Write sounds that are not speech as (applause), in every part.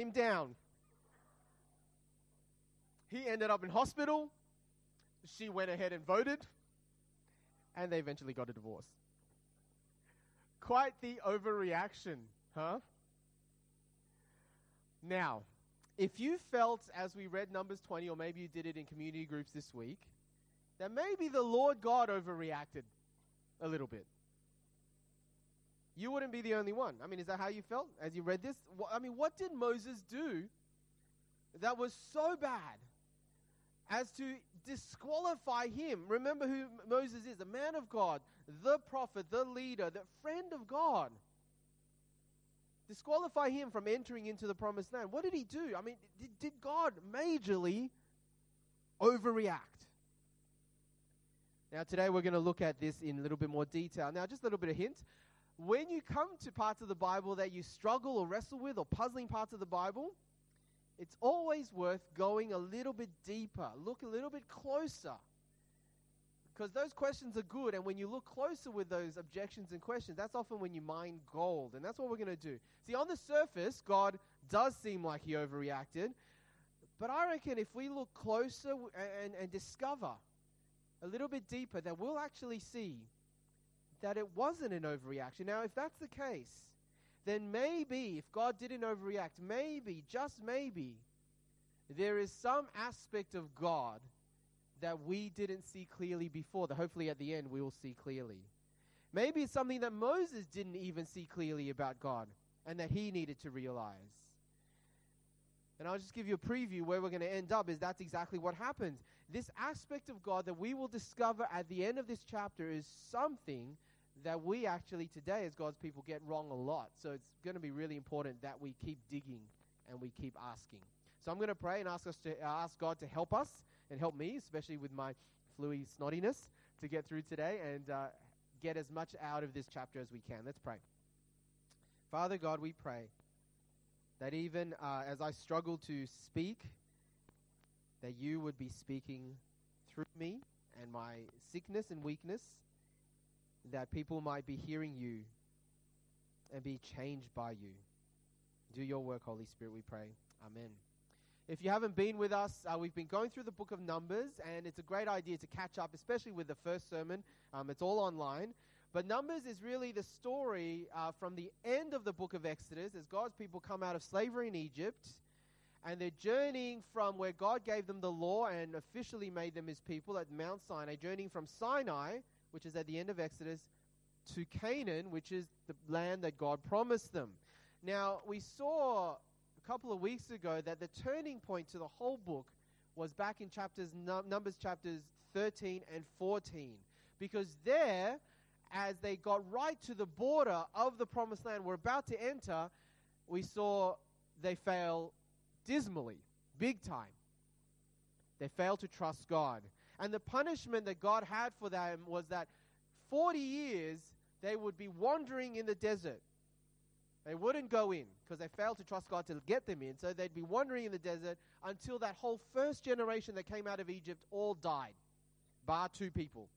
him down. He ended up in hospital. She went ahead and voted. And they eventually got a divorce. Quite the overreaction, huh? Now, if you felt as we read Numbers 20, or maybe you did it in community groups this week, that maybe the Lord God overreacted a little bit. You wouldn't be the only one. I mean, is that how you felt as you read this? I mean, what did Moses do that was so bad as to disqualify him? Remember who Moses is a man of God, the prophet, the leader, the friend of God. Disqualify him from entering into the promised land. What did he do? I mean, did, did God majorly overreact? Now, today we're going to look at this in a little bit more detail. Now, just a little bit of hint. When you come to parts of the Bible that you struggle or wrestle with, or puzzling parts of the Bible, it's always worth going a little bit deeper, look a little bit closer. Because those questions are good, and when you look closer with those objections and questions, that's often when you mine gold, and that's what we're going to do. See, on the surface, God does seem like he overreacted, but I reckon if we look closer and, and discover a little bit deeper, that we'll actually see that it wasn't an overreaction. Now, if that's the case, then maybe, if God didn't overreact, maybe, just maybe, there is some aspect of God that we didn't see clearly before, that hopefully at the end we will see clearly. Maybe it's something that Moses didn't even see clearly about God and that he needed to realize. And I'll just give you a preview where we're going to end up is that's exactly what happens. This aspect of God that we will discover at the end of this chapter is something that we actually today as God's people get wrong a lot. So it's going to be really important that we keep digging and we keep asking. So I'm going to pray and ask us to uh, ask God to help us and help me, especially with my fluey snottiness, to get through today and uh, get as much out of this chapter as we can. Let's pray. Father God, we pray that even uh, as I struggle to speak, that you would be speaking through me and my sickness and weakness, that people might be hearing you and be changed by you. Do your work, Holy Spirit, we pray. Amen. If you haven't been with us, uh, we've been going through the book of Numbers, and it's a great idea to catch up, especially with the first sermon. Um, it's all online. But Numbers is really the story uh, from the end of the book of Exodus as God's people come out of slavery in Egypt and they're journeying from where God gave them the law and officially made them his people at Mount Sinai, journeying from Sinai, which is at the end of Exodus, to Canaan, which is the land that God promised them. Now, we saw a couple of weeks ago that the turning point to the whole book was back in chapters Numbers chapters 13 and 14 because there as they got right to the border of the promised land, we're about to enter, we saw they fail dismally, big time. They failed to trust God. And the punishment that God had for them was that 40 years they would be wandering in the desert. They wouldn't go in because they failed to trust God to get them in. So they'd be wandering in the desert until that whole first generation that came out of Egypt all died, bar two people.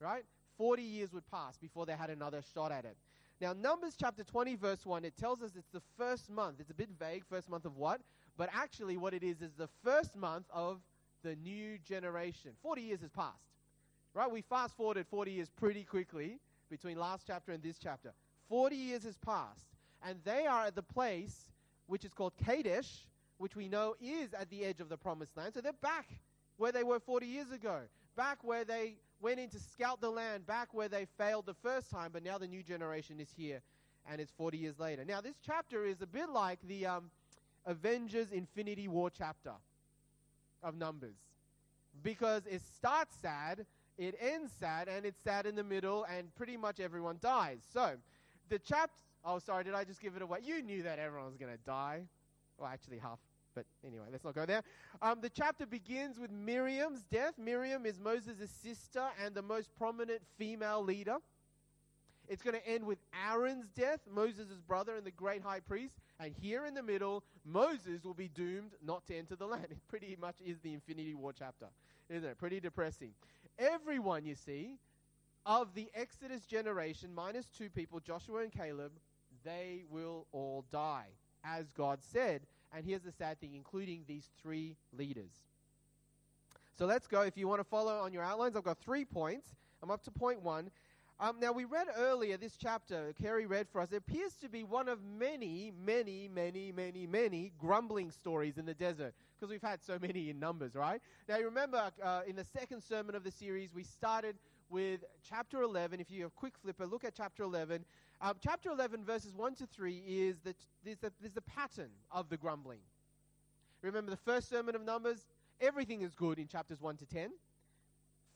Right? 40 years would pass before they had another shot at it. Now, Numbers chapter 20, verse 1, it tells us it's the first month. It's a bit vague, first month of what? But actually, what it is is the first month of the new generation. 40 years has passed. Right? We fast forwarded 40 years pretty quickly between last chapter and this chapter. 40 years has passed. And they are at the place which is called Kadesh, which we know is at the edge of the promised land. So they're back where they were 40 years ago, back where they went in to scout the land back where they failed the first time, but now the new generation is here, and it's 40 years later. Now, this chapter is a bit like the um, Avengers Infinity War chapter of Numbers, because it starts sad, it ends sad, and it's sad in the middle, and pretty much everyone dies. So, the chapter. Oh, sorry, did I just give it away? You knew that everyone was going to die. Well, actually, half but anyway, let's not go there. Um, the chapter begins with Miriam's death. Miriam is Moses' sister and the most prominent female leader. It's going to end with Aaron's death, Moses' brother and the great high priest. And here in the middle, Moses will be doomed not to enter the land. (laughs) It pretty much is the Infinity War chapter, isn't it? Pretty depressing. Everyone, you see, of the Exodus generation, minus two people, Joshua and Caleb, they will all die, as God said And here's the sad thing, including these three leaders. So let's go. If you want to follow on your outlines, I've got three points. I'm up to point one. Um, now, we read earlier this chapter, Kerry read for us. It appears to be one of many, many, many, many, many grumbling stories in the desert because we've had so many in numbers, right? Now, you remember uh, in the second sermon of the series, we started with chapter 11. If you have a quick flipper, look at chapter 11. Um, chapter 11, verses 1 to 3, is there's, the, there's the pattern of the grumbling. Remember the first sermon of Numbers? Everything is good in chapters 1 to 10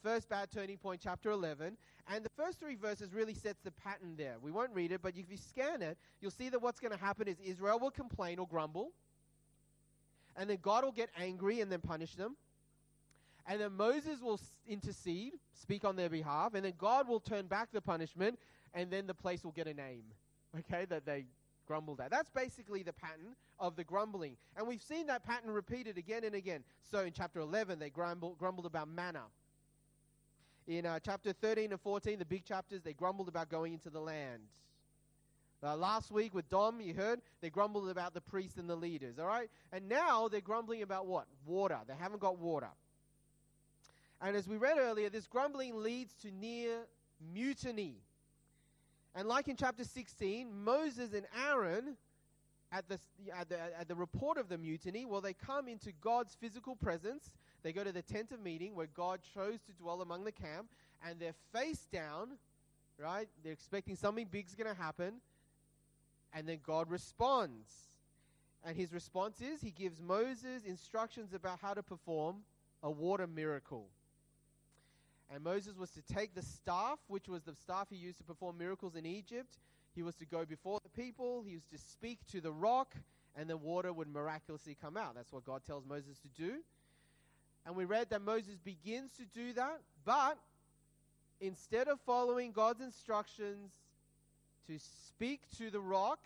first bad turning point, chapter 11. And the first three verses really sets the pattern there. We won't read it, but if you scan it, you'll see that what's going to happen is Israel will complain or grumble. And then God will get angry and then punish them. And then Moses will intercede, speak on their behalf. And then God will turn back the punishment. And then the place will get a name, okay, that they grumbled at. That's basically the pattern of the grumbling. And we've seen that pattern repeated again and again. So in chapter 11, they grumbled, grumbled about manna in uh, chapter 13 and 14, the big chapters, they grumbled about going into the land. Uh, last week with Dom, you heard, they grumbled about the priests and the leaders, all right? And now they're grumbling about what? Water. They haven't got water. And as we read earlier, this grumbling leads to near mutiny. And like in chapter 16, Moses and Aaron, at the, at the, at the report of the mutiny, well, they come into God's physical presence they go to the tent of meeting where God chose to dwell among the camp, and they're face down, right? They're expecting something big's going to happen, and then God responds. And his response is he gives Moses instructions about how to perform a water miracle. And Moses was to take the staff, which was the staff he used to perform miracles in Egypt. He was to go before the people. He was to speak to the rock, and the water would miraculously come out. That's what God tells Moses to do. And we read that Moses begins to do that, but instead of following God's instructions to speak to the rock,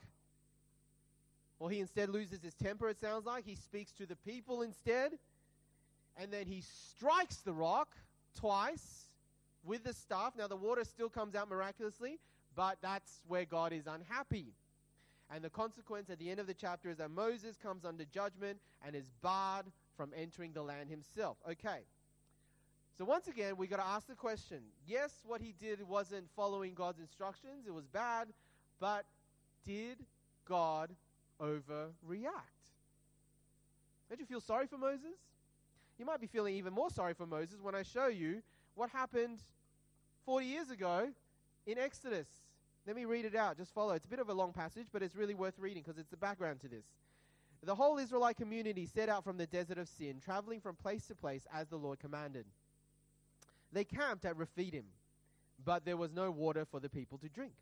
well, he instead loses his temper, it sounds like. He speaks to the people instead. And then he strikes the rock twice with the staff. Now, the water still comes out miraculously, but that's where God is unhappy. And the consequence at the end of the chapter is that Moses comes under judgment and is barred from entering the land himself. Okay. So once again, we got to ask the question. Yes, what he did wasn't following God's instructions. It was bad, but did God overreact? Don't you feel sorry for Moses? You might be feeling even more sorry for Moses when I show you what happened 40 years ago in Exodus. Let me read it out. Just follow. It's a bit of a long passage, but it's really worth reading because it's the background to this. The whole Israelite community set out from the desert of Sin, traveling from place to place as the Lord commanded. They camped at Rephidim, but there was no water for the people to drink.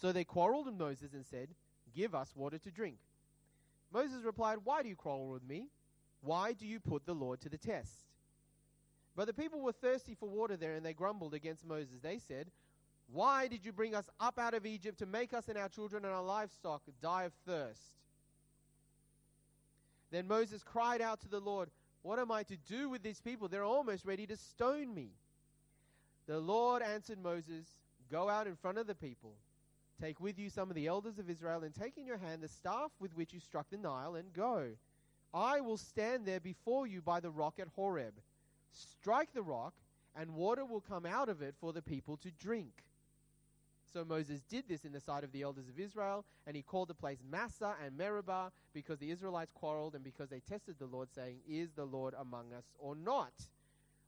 So they quarreled with Moses and said, Give us water to drink. Moses replied, Why do you quarrel with me? Why do you put the Lord to the test? But the people were thirsty for water there, and they grumbled against Moses. They said, Why did you bring us up out of Egypt to make us and our children and our livestock die of thirst? Then Moses cried out to the Lord, What am I to do with these people? They're almost ready to stone me. The Lord answered Moses, Go out in front of the people. Take with you some of the elders of Israel, and take in your hand the staff with which you struck the Nile, and go. I will stand there before you by the rock at Horeb. Strike the rock, and water will come out of it for the people to drink. So Moses did this in the sight of the elders of Israel, and he called the place Massah and Meribah because the Israelites quarreled and because they tested the Lord, saying, Is the Lord among us or not?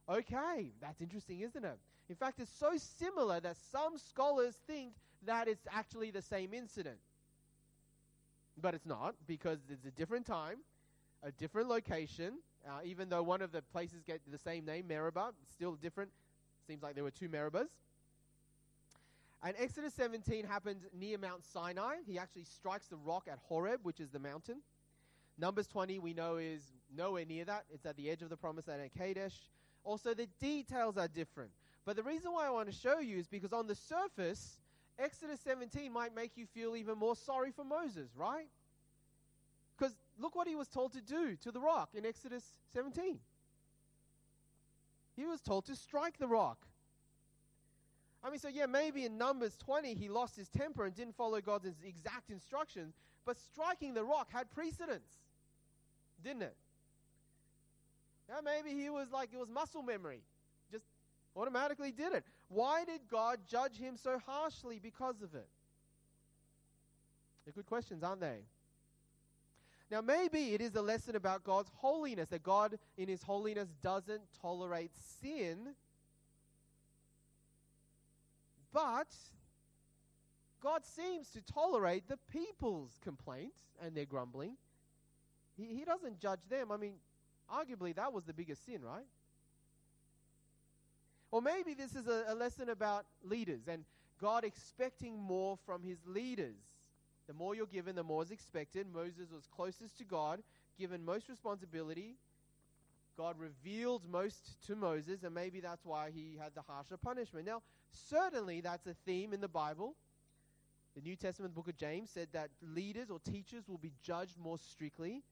Okay, that's interesting, isn't it? In fact, it's so similar that some scholars think that it's actually the same incident. But it's not, because it's a different time, a different location. Uh, even though one of the places get the same name, Meribah, still different. Seems like there were two Meribahs. And Exodus 17 happens near Mount Sinai. He actually strikes the rock at Horeb, which is the mountain. Numbers 20, we know, is nowhere near that. It's at the edge of the promised land at Kadesh. Also, the details are different. But the reason why I want to show you is because on the surface, Exodus 17 might make you feel even more sorry for Moses, right? Because look what he was told to do to the rock in Exodus 17. He was told to strike the rock. I mean, so yeah, maybe in Numbers 20 he lost his temper and didn't follow God's exact instructions, but striking the rock had precedence. didn't it? Yeah, maybe he was like, it was muscle memory. Just automatically did it. Why did God judge him so harshly because of it? They're good questions, aren't they? Now, maybe it is a lesson about God's holiness, that God, in His holiness, doesn't tolerate sin. But God seems to tolerate the people's complaints and their grumbling. He, he doesn't judge them. I mean, arguably, that was the biggest sin, right? Or maybe this is a, a lesson about leaders and God expecting more from His leaders. The more you're given, the more is expected. Moses was closest to God, given most responsibility. God revealed most to Moses, and maybe that's why he had the harsher punishment. Now, certainly that's a theme in the Bible. The New Testament book of James said that leaders or teachers will be judged more strictly.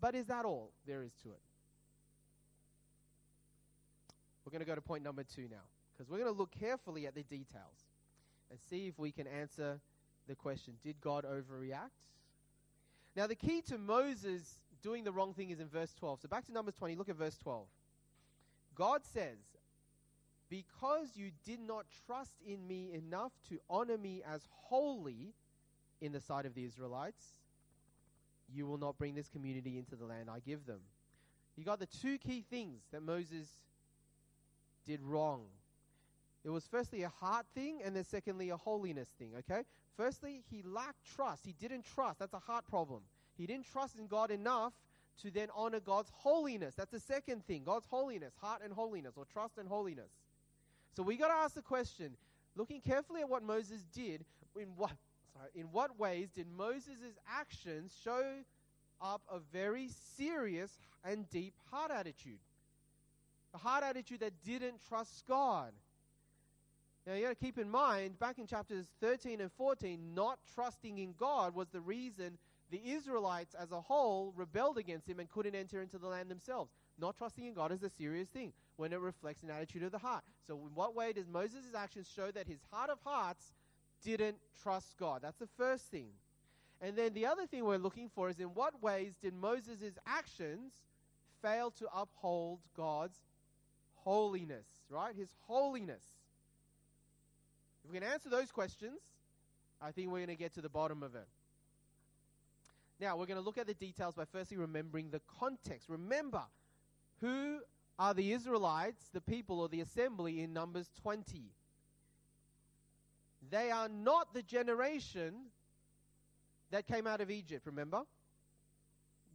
But is that all there is to it? We're going to go to point number two now, because we're going to look carefully at the details and see if we can answer the question Did God overreact? Now, the key to Moses doing the wrong thing is in verse 12. So back to Numbers 20, look at verse 12. God says, Because you did not trust in me enough to honor me as holy in the sight of the Israelites, you will not bring this community into the land I give them. You got the two key things that Moses did wrong it was firstly a heart thing, and then secondly a holiness thing, okay? Firstly, he lacked trust. He didn't trust. That's a heart problem. He didn't trust in God enough to then honor God's holiness. That's the second thing God's holiness, heart and holiness, or trust and holiness. So we got to ask the question looking carefully at what Moses did, in what, sorry, in what ways did Moses' actions show up a very serious and deep heart attitude? A heart attitude that didn't trust God. Now, you got to keep in mind, back in chapters 13 and 14, not trusting in God was the reason the Israelites as a whole rebelled against him and couldn't enter into the land themselves. Not trusting in God is a serious thing when it reflects an attitude of the heart. So, in what way does Moses' actions show that his heart of hearts didn't trust God? That's the first thing. And then the other thing we're looking for is in what ways did Moses' actions fail to uphold God's holiness, right? His holiness. If we can answer those questions, I think we're going to get to the bottom of it. Now, we're going to look at the details by firstly remembering the context. Remember, who are the Israelites, the people, or the assembly in Numbers 20? They are not the generation that came out of Egypt, remember?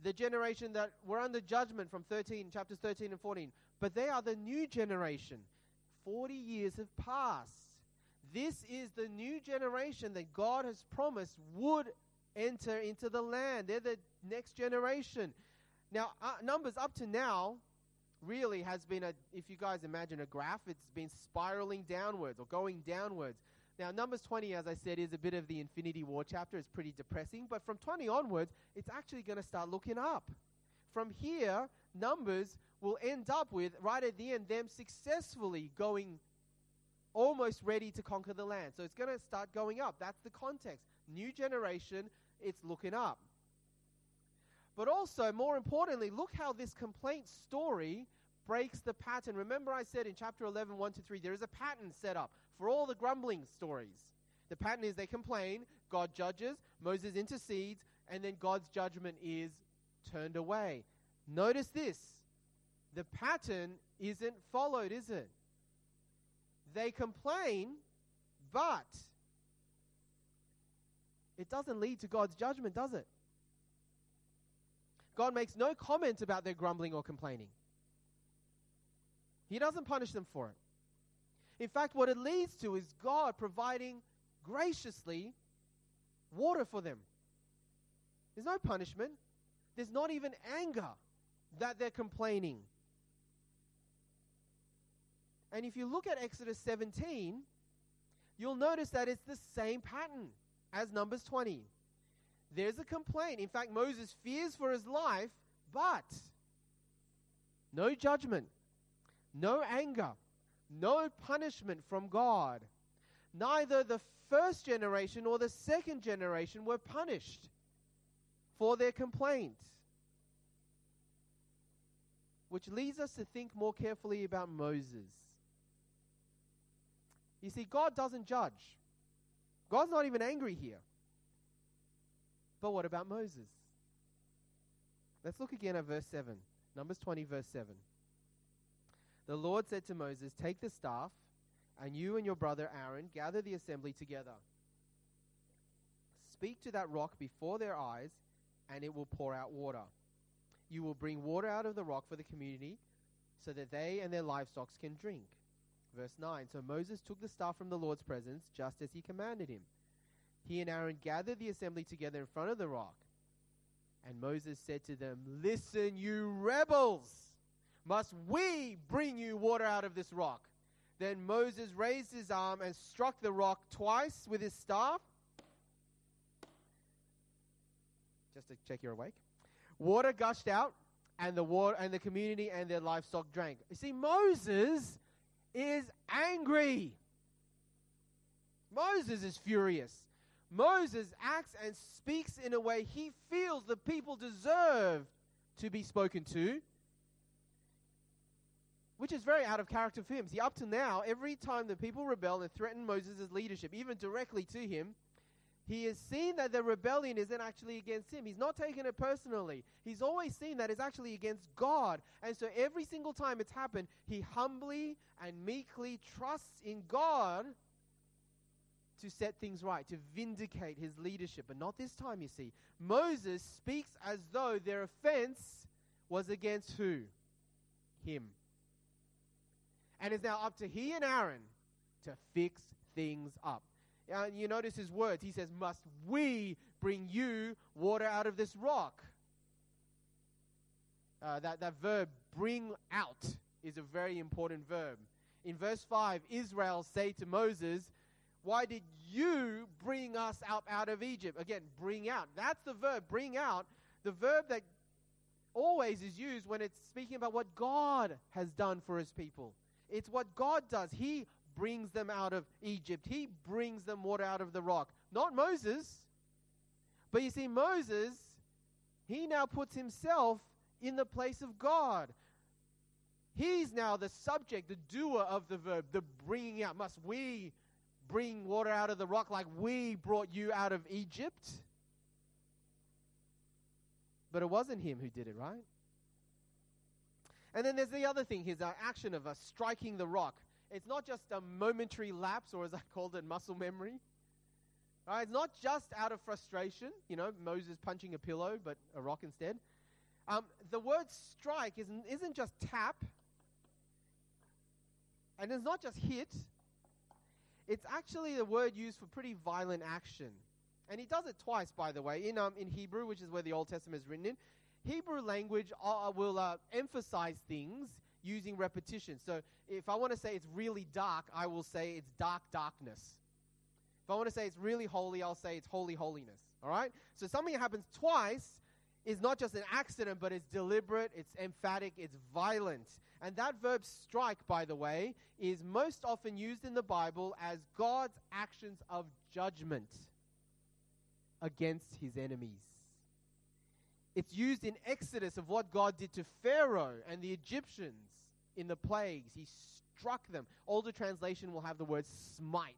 The generation that were under judgment from 13, chapters 13 and 14. But they are the new generation. 40 years have passed. This is the new generation that God has promised would enter into the land. They're the next generation. Now, uh, Numbers up to now really has been a, if you guys imagine a graph, it's been spiraling downwards or going downwards. Now, Numbers 20, as I said, is a bit of the Infinity War chapter. It's pretty depressing. But from 20 onwards, it's actually going to start looking up. From here, Numbers will end up with, right at the end, them successfully going almost ready to conquer the land. So it's going to start going up. That's the context. New generation, it's looking up. But also, more importantly, look how this complaint story breaks the pattern. Remember, I said in chapter 11, 1 to 3, there is a pattern set up for all the grumbling stories. The pattern is they complain, God judges, Moses intercedes, and then God's judgment is turned away. Notice this the pattern isn't followed, is it? They complain, but it doesn't lead to God's judgment, does it? God makes no comment about their grumbling or complaining. He doesn't punish them for it. In fact, what it leads to is God providing graciously water for them. There's no punishment, there's not even anger that they're complaining. And if you look at Exodus 17, you'll notice that it's the same pattern as Numbers 20. There's a complaint. In fact, Moses fears for his life, but no judgment, no anger, no punishment from God. Neither the first generation or the second generation were punished. for their complaint. Which leads us to think more carefully about Moses. You see, God doesn't judge. God's not even angry here. But what about Moses? Let's look again at verse 7. Numbers 20, verse 7. The Lord said to Moses, Take the staff, and you and your brother Aaron gather the assembly together. Speak to that rock before their eyes, and it will pour out water. You will bring water out of the rock for the community, so that they and their livestock can drink. Verse 9 So Moses took the staff from the Lord's presence, just as he commanded him. He and Aaron gathered the assembly together in front of the rock. And Moses said to them, Listen, you rebels! Must we bring you water out of this rock? Then Moses raised his arm and struck the rock twice with his staff. Just to check you're awake. Water gushed out, and the water and the community and their livestock drank. You see, Moses is angry. Moses is furious. Moses acts and speaks in a way he feels the people deserve to be spoken to, which is very out of character for him. See, up to now, every time the people rebel and threaten Moses' leadership, even directly to him, he has seen that the rebellion isn't actually against him. He's not taking it personally. He's always seen that it's actually against God. And so every single time it's happened, he humbly and meekly trusts in God to set things right, to vindicate his leadership. But not this time, you see. Moses speaks as though their offense was against who? Him. And it's now up to he and Aaron to fix things up. Uh, you notice his words. He says, Must we bring you water out of this rock? Uh, that, that verb, bring out, is a very important verb. In verse 5, Israel say to Moses, Why did you bring us up out of Egypt? Again, bring out. That's the verb, bring out. The verb that always is used when it's speaking about what God has done for his people. It's what God does. He brings them out of Egypt. He brings them water out of the rock. Not Moses. But you see, Moses, he now puts himself in the place of God. He's now the subject, the doer of the verb, the bringing out. Must we bring water out of the rock like we brought you out of Egypt? But it wasn't him who did it, right? And then there's the other thing, his uh, action of us striking the rock. It's not just a momentary lapse, or as I called it, muscle memory. Right? It's not just out of frustration, you know, Moses punching a pillow, but a rock instead. Um, the word strike isn't, isn't just tap, and it's not just hit. It's actually the word used for pretty violent action. And he does it twice, by the way, in, um, in Hebrew, which is where the Old Testament is written in. Hebrew language uh, will uh, emphasize things using repetition. So if I want to say it's really dark, I will say it's dark darkness. If I want to say it's really holy, I'll say it's holy holiness. All right? So something that happens twice is not just an accident, but it's deliberate, it's emphatic, it's violent. And that verb strike, by the way, is most often used in the Bible as God's actions of judgment against his enemies. It's used in Exodus of what God did to Pharaoh and the Egyptians in the plagues. He struck them. Older translation will have the word smite.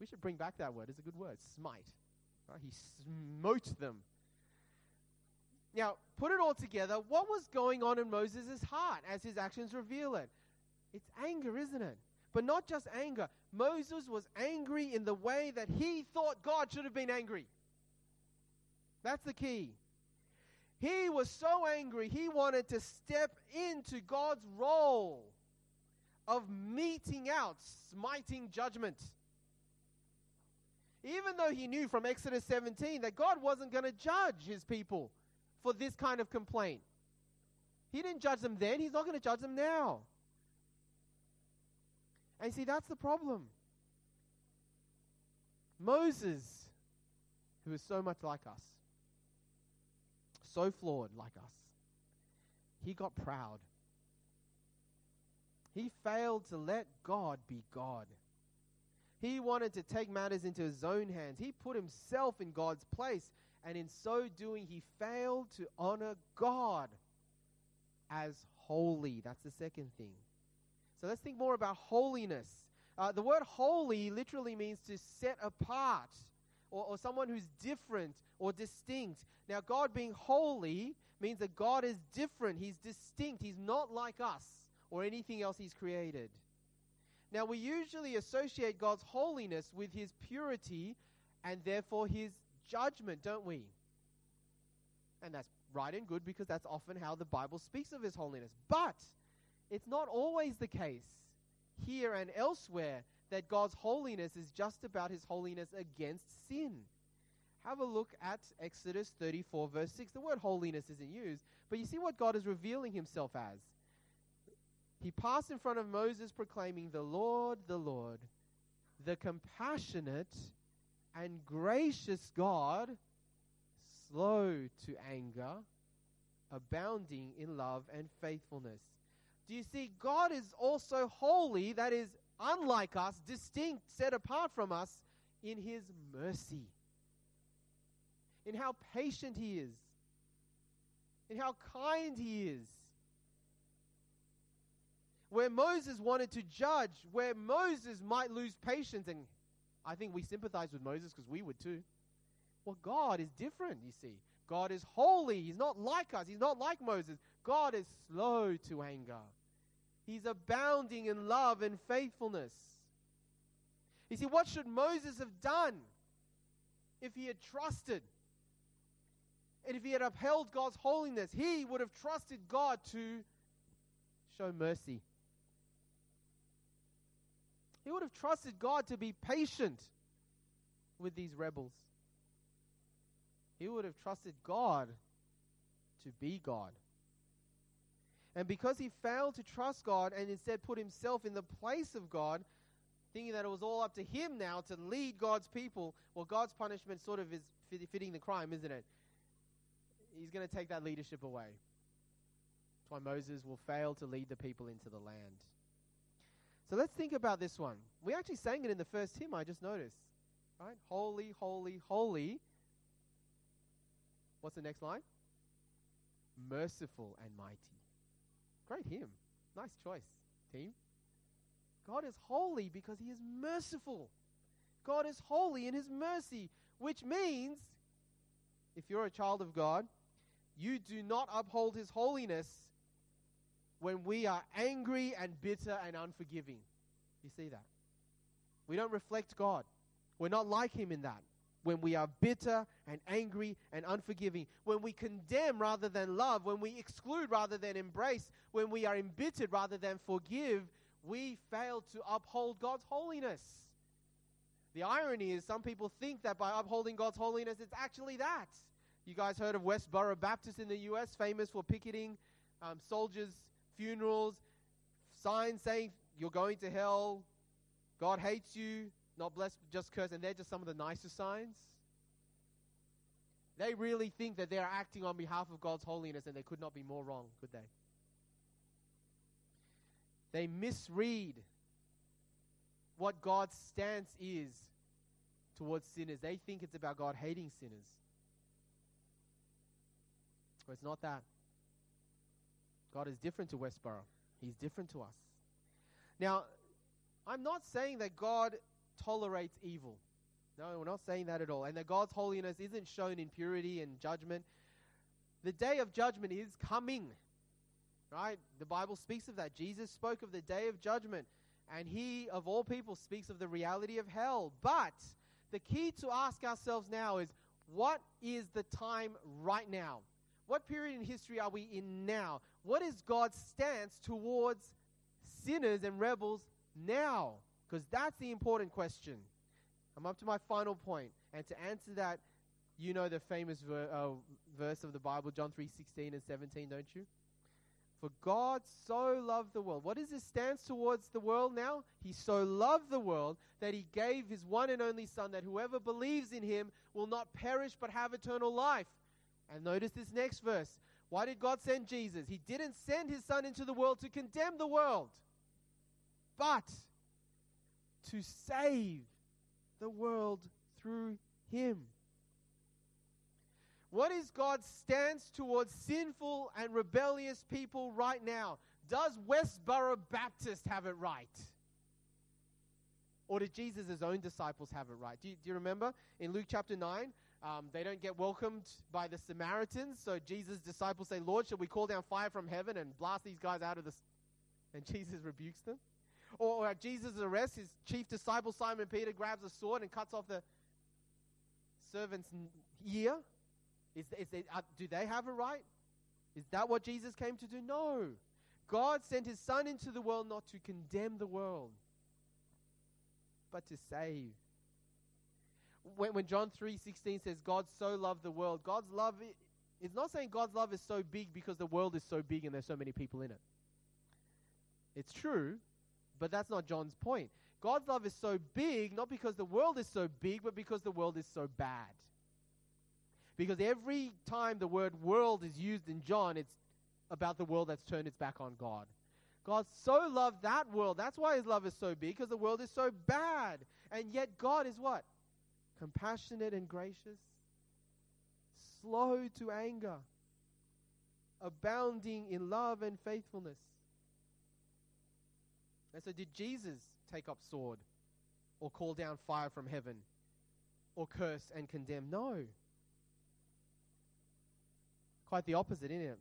We should bring back that word. It's a good word. Smite. Right? He smote them. Now, put it all together. What was going on in Moses' heart as his actions reveal it? It's anger, isn't it? But not just anger. Moses was angry in the way that he thought God should have been angry. That's the key. He was so angry, he wanted to step into God's role of meting out, smiting judgment. Even though he knew from Exodus 17 that God wasn't going to judge his people for this kind of complaint. He didn't judge them then, he's not going to judge them now. And see, that's the problem. Moses, who is so much like us, so flawed like us. He got proud. He failed to let God be God. He wanted to take matters into his own hands. He put himself in God's place. and in so doing, he failed to honor God as holy. That's the second thing. So let's think more about holiness. Uh, the word holy literally means to set apart or, or someone who's different or distinct. Now, God being holy means that God is different, He's distinct, He's not like us or anything else He's created. Now, we usually associate God's holiness with His purity and therefore His judgment, don't we? And that's right and good because that's often how the Bible speaks of His holiness. But it's not always the case here and elsewhere that God's holiness is just about His holiness against sin. Have a look at Exodus 34, verse 6. The word holiness isn't used, but you see what God is revealing Himself as. He passed in front of Moses proclaiming, The Lord, the Lord, the compassionate and gracious God, slow to anger, abounding in love and faithfulness. Do you see? God is also holy, that is, unlike us, distinct, set apart from us in His mercy, in how patient He is, in how kind He is where Moses wanted to judge, where Moses might lose patience, and I think we sympathize with Moses because we would too. Well, God is different, you see. God is holy. He's not like us. He's not like Moses. God is slow to anger. He's abounding in love and faithfulness. You see, what should Moses have done if he had trusted? And if he had upheld God's holiness, he would have trusted God to show mercy. He would have trusted God to be patient with these rebels. He would have trusted God to be God. And because he failed to trust God and instead put himself in the place of God, thinking that it was all up to him now to lead God's people, well, God's punishment sort of is fitting the crime, isn't it? He's going to take that leadership away. That's why Moses will fail to lead the people into the land. So let's think about this one. We actually sang it in the first hymn, I just noticed. Right? Holy, holy, holy. What's the next line? Merciful and mighty. Great hymn. Nice choice, team. God is holy because he is merciful. God is holy in his mercy, which means if you're a child of God, you do not uphold his holiness when we are angry and bitter and unforgiving. You see that? We don't reflect God. We're not like Him in that. When we are bitter and angry and unforgiving, when we condemn rather than love, when we exclude rather than embrace, when we are embittered rather than forgive, we fail to uphold God's holiness. The irony is, some people think that by upholding God's holiness, it's actually that. You guys heard of Westboro Baptist in the U.S., famous for picketing um, soldiers funerals, signs saying you're going to hell, God hates you, not blessed, just cursed, and they're just some of the nicest signs. They really think that they're acting on behalf of God's holiness, and they could not be more wrong, could they? They misread what God's stance is towards sinners. They think it's about God hating sinners. But it's not that. God is different to Westboro. He's different to us. Now, I'm not saying that God tolerates evil. No, we're not saying that at all. And that God's holiness isn't shown in purity and judgment. The day of judgment is coming. Right? The Bible speaks of that. Jesus spoke of the day of judgment. And he, of all people, speaks of the reality of hell. But the key to ask ourselves now is what is the time right now? What period in history are we in now? What is God's stance towards sinners and rebels now? Because that's the important question. I'm up to my final point, and to answer that, you know the famous ver- uh, verse of the Bible, John 3:16 and 17, don't you? For God so loved the world. What is his stance towards the world now? He so loved the world that he gave his one and only Son, that whoever believes in him will not perish but have eternal life. And notice this next verse. Why did God send Jesus? He didn't send his son into the world to condemn the world, but to save the world through him. What is God's stance towards sinful and rebellious people right now? Does Westboro Baptist have it right? Or did Jesus' own disciples have it right? Do you, do you remember in Luke chapter 9? Um, they don't get welcomed by the Samaritans. So Jesus' disciples say, Lord, shall we call down fire from heaven and blast these guys out of the. And Jesus rebukes them. Or, or at Jesus' arrest, his chief disciple Simon Peter grabs a sword and cuts off the servant's ear. Is, is they, uh, do they have a right? Is that what Jesus came to do? No. God sent his Son into the world not to condemn the world, but to save. When, when John 3:16 says God so loved the world, God's love is not saying God's love is so big because the world is so big and there's so many people in it. It's true, but that's not John's point. God's love is so big not because the world is so big, but because the world is so bad. Because every time the word world is used in John, it's about the world that's turned its back on God. God so loved that world. That's why his love is so big, because the world is so bad. And yet God is what? Compassionate and gracious, slow to anger, abounding in love and faithfulness. And so, did Jesus take up sword or call down fire from heaven or curse and condemn? No. Quite the opposite, isn't it?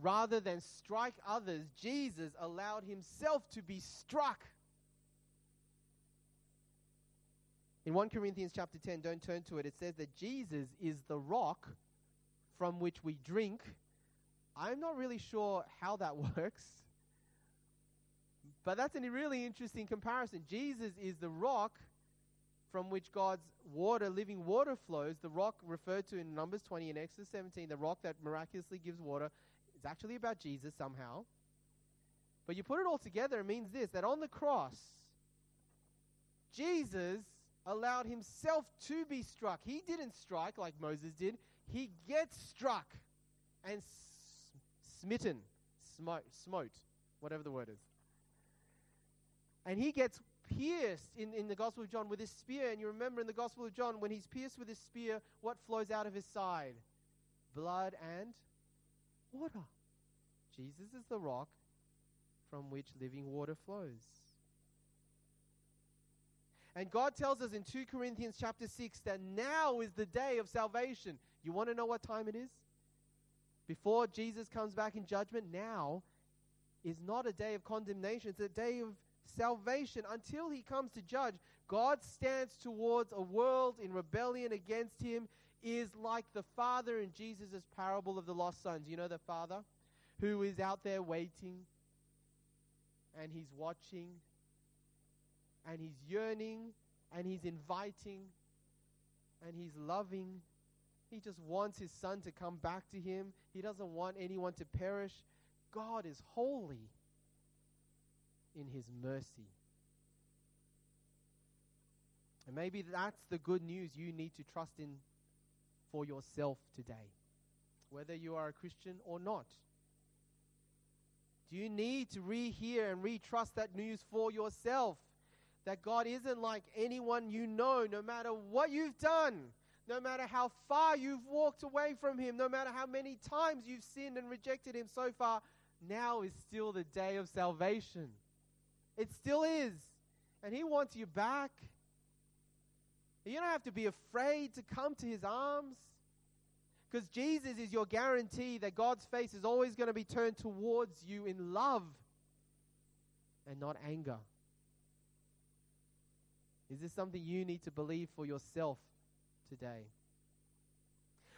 Rather than strike others, Jesus allowed himself to be struck. In 1 Corinthians chapter 10, don't turn to it, it says that Jesus is the rock from which we drink. I'm not really sure how that (laughs) works, but that's a really interesting comparison. Jesus is the rock from which God's water, living water flows, the rock referred to in Numbers 20 and Exodus 17, the rock that miraculously gives water, is actually about Jesus somehow. But you put it all together, it means this that on the cross, Jesus allowed himself to be struck. He didn't strike like Moses did, he gets struck and smitten, smote, smote, whatever the word is. And he gets pierced in, in the Gospel of John with his spear. And you remember in the Gospel of John, when he's pierced with his spear, what flows out of his side? Blood and water. Jesus is the rock from which living water flows. And God tells us in 2 Corinthians chapter 6 that now is the day of salvation. You want to know what time it is? Before Jesus comes back in judgment, now is not a day of condemnation, it's a day of salvation until he comes to judge. God's stance towards a world in rebellion against him is like the father in Jesus' parable of the lost sons. You know the father who is out there waiting and he's watching and he's yearning and he's inviting and he's loving. He just wants his son to come back to him. He doesn't want anyone to perish. God is holy in his mercy. And maybe that's the good news you need to trust in for yourself today, whether you are a Christian or not. Do you need to rehear and retrust that news for yourself? That God isn't like anyone you know, no matter what you've done, no matter how far you've walked away from Him, no matter how many times you've sinned and rejected Him so far, now is still the day of salvation. It still is. And He wants you back. You don't have to be afraid to come to His arms. Because Jesus is your guarantee that God's face is always going to be turned towards you in love and not anger. Is this something you need to believe for yourself today?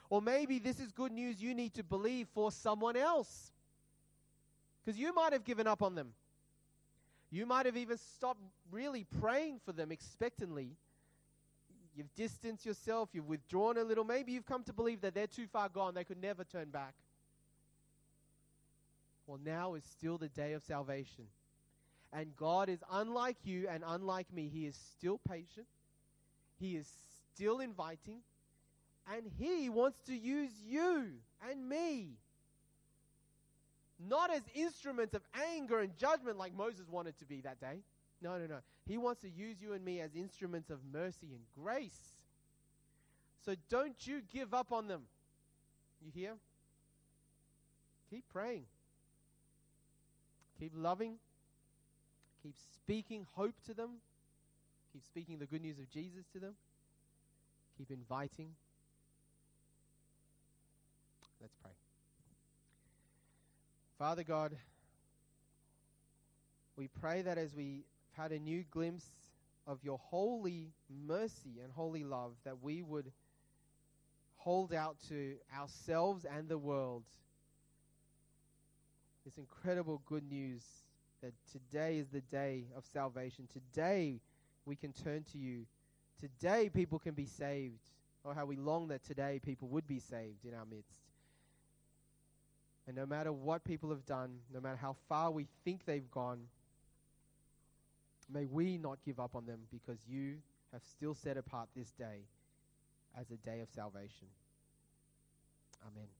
Or maybe this is good news you need to believe for someone else. Because you might have given up on them. You might have even stopped really praying for them expectantly. You've distanced yourself, you've withdrawn a little. Maybe you've come to believe that they're too far gone, they could never turn back. Well, now is still the day of salvation. And God is unlike you and unlike me. He is still patient, He is still inviting, and He wants to use you and me not as instruments of anger and judgment like Moses wanted to be that day. No, no, no. He wants to use you and me as instruments of mercy and grace. So don't you give up on them. You hear? Keep praying. Keep loving. Keep speaking hope to them. Keep speaking the good news of Jesus to them. Keep inviting. Let's pray. Father God, we pray that as we've had a new glimpse of your holy mercy and holy love, that we would hold out to ourselves and the world this incredible good news that today is the day of salvation. Today we can turn to you. Today people can be saved. Oh, how we long that today people would be saved in our midst. And no matter what people have done, no matter how far we think they've gone, may we not give up on them because you have still set apart this day as a day of salvation. Amen.